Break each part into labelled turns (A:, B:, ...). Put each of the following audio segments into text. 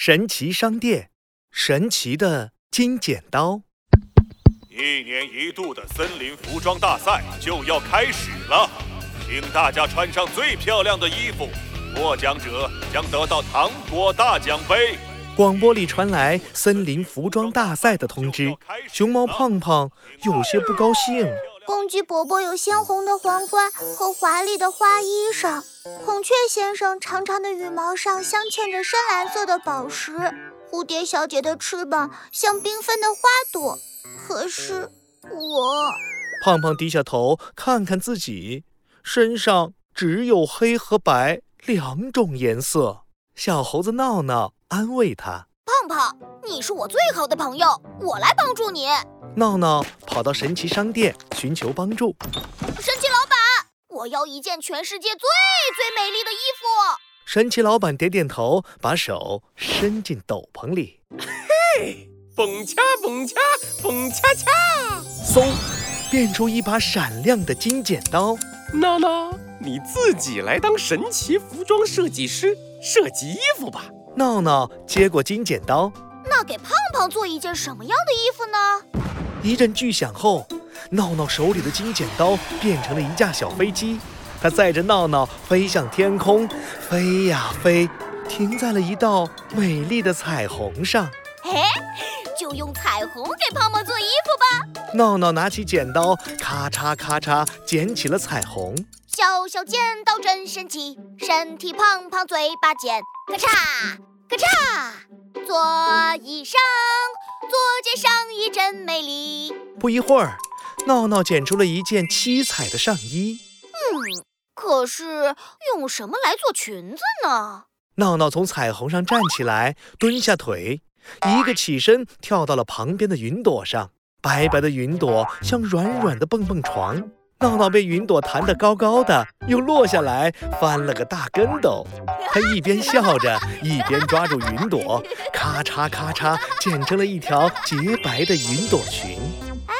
A: 神奇商店，神奇的金剪刀。
B: 一年一度的森林服装大赛就要开始了，请大家穿上最漂亮的衣服，获奖者将得到糖果大奖杯。
A: 广播里传来森林服装大赛的通知，熊猫胖胖有些不高兴。
C: 公鸡伯伯有鲜红的皇冠和华丽的花衣裳，孔雀先生长长的羽毛上镶嵌着深蓝色的宝石，蝴蝶小姐的翅膀像缤纷的花朵。可是我，
A: 胖胖低下头看看自己，身上只有黑和白两种颜色。小猴子闹闹安慰他：“
D: 胖胖，你是我最好的朋友，我来帮助你。”
A: 闹闹跑到神奇商店寻求帮助。
D: 神奇老板，我要一件全世界最最美丽的衣服。
A: 神奇老板点点头，把手伸进斗篷里。
E: 嘿，蹦恰蹦恰蹦恰恰，
A: 嗖，变出一把闪亮的金剪刀。
E: 闹闹，你自己来当神奇服装设计师，设计衣服吧。
A: 闹闹接过金剪刀，
D: 那给胖胖做一件什么样的衣服呢？
A: 一阵巨响后，闹闹手里的金剪刀变成了一架小飞机，它载着闹闹飞向天空，飞呀飞，停在了一道美丽的彩虹上。
D: 哎，就用彩虹给胖胖做衣服
A: 吧！闹闹拿起剪刀，咔嚓咔嚓剪起了彩虹。
D: 小小剪刀真神奇，身体胖胖嘴巴尖，咔嚓咔嚓，做衣裳。做件上衣真美丽。
A: 不一会儿，闹闹剪出了一件七彩的上衣。
D: 嗯，可是用什么来做裙子呢？
A: 闹闹从彩虹上站起来，蹲下腿，一个起身跳到了旁边的云朵上。白白的云朵像软软的蹦蹦床。闹闹被云朵弹得高高的，又落下来，翻了个大跟斗。他一边笑着，一边抓住云朵，咔嚓咔嚓，剪成了一条洁白的云朵裙。
D: 啊，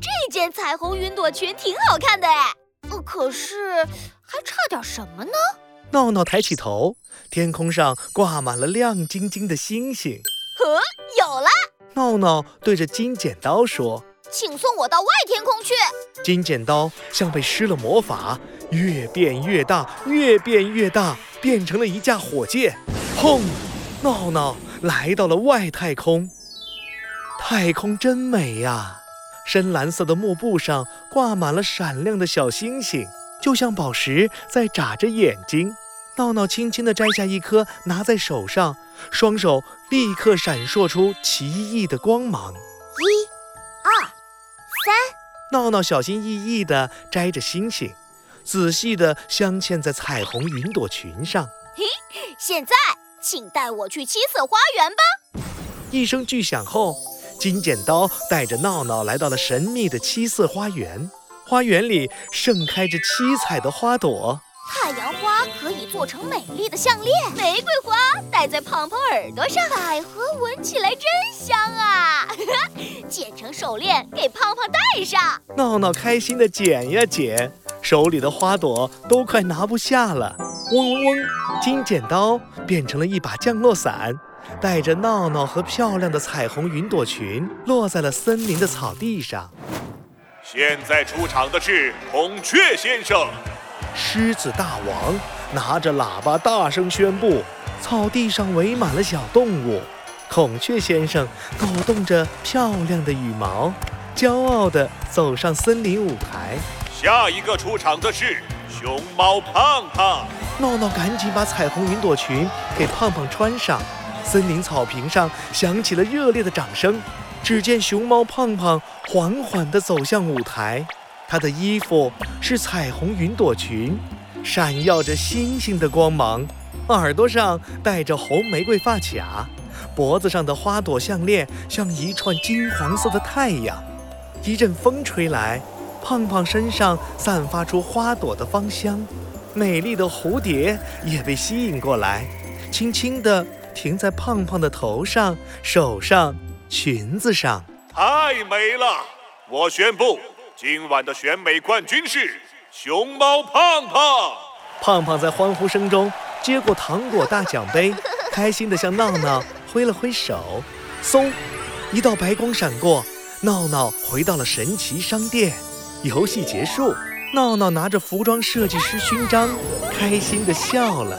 D: 这件彩虹云朵裙挺好看的哎。可是还差点什么呢？
A: 闹闹抬起头，天空上挂满了亮晶晶的星星。
D: 呵，有了！
A: 闹闹对着金剪刀说。
D: 请送我到外天空去。
A: 金剪刀像被施了魔法，越变越大，越变越大，变成了一架火箭。砰！闹闹来到了外太空。太空真美呀！深蓝色的幕布上挂满了闪亮的小星星，就像宝石在眨着眼睛。闹闹轻轻地摘下一颗，拿在手上，双手立刻闪烁出奇异的光芒。闹闹小心翼翼地摘着星星，仔细地镶嵌在彩虹云朵裙上。
D: 嘿，现在请带我去七色花园吧！
A: 一声巨响后，金剪刀带着闹闹来到了神秘的七色花园。花园里盛开着七彩的花朵。
D: 太阳花可以做成美丽的项链，玫瑰花戴在胖胖耳朵上，百合闻起来真香啊！剪成手链给胖胖戴上。
A: 闹闹开心的剪呀剪，手里的花朵都快拿不下了。嗡嗡嗡，金剪刀变成了一把降落伞，带着闹闹和漂亮的彩虹云朵裙，落在了森林的草地上。
B: 现在出场的是孔雀先生。
A: 狮子大王拿着喇叭大声宣布：“草地上围满了小动物。”孔雀先生抖动着漂亮的羽毛，骄傲地走上森林舞台。
B: 下一个出场的是熊猫胖胖。
A: 闹闹赶紧把彩虹云朵裙给胖胖穿上。森林草坪上响起了热烈的掌声。只见熊猫胖胖缓缓地走向舞台。她的衣服是彩虹云朵裙，闪耀着星星的光芒，耳朵上戴着红玫瑰发卡，脖子上的花朵项链像一串金黄色的太阳。一阵风吹来，胖胖身上散发出花朵的芳香，美丽的蝴蝶也被吸引过来，轻轻地停在胖胖的头上、手上、裙子上。
B: 太美了！我宣布。今晚的选美冠军是熊猫胖胖。
A: 胖胖在欢呼声中接过糖果大奖杯，开心地向闹闹挥了挥手。嗖，一道白光闪过，闹闹回到了神奇商店。游戏结束，闹闹拿着服装设计师勋章，开心地笑了。